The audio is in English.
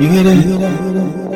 You hear that?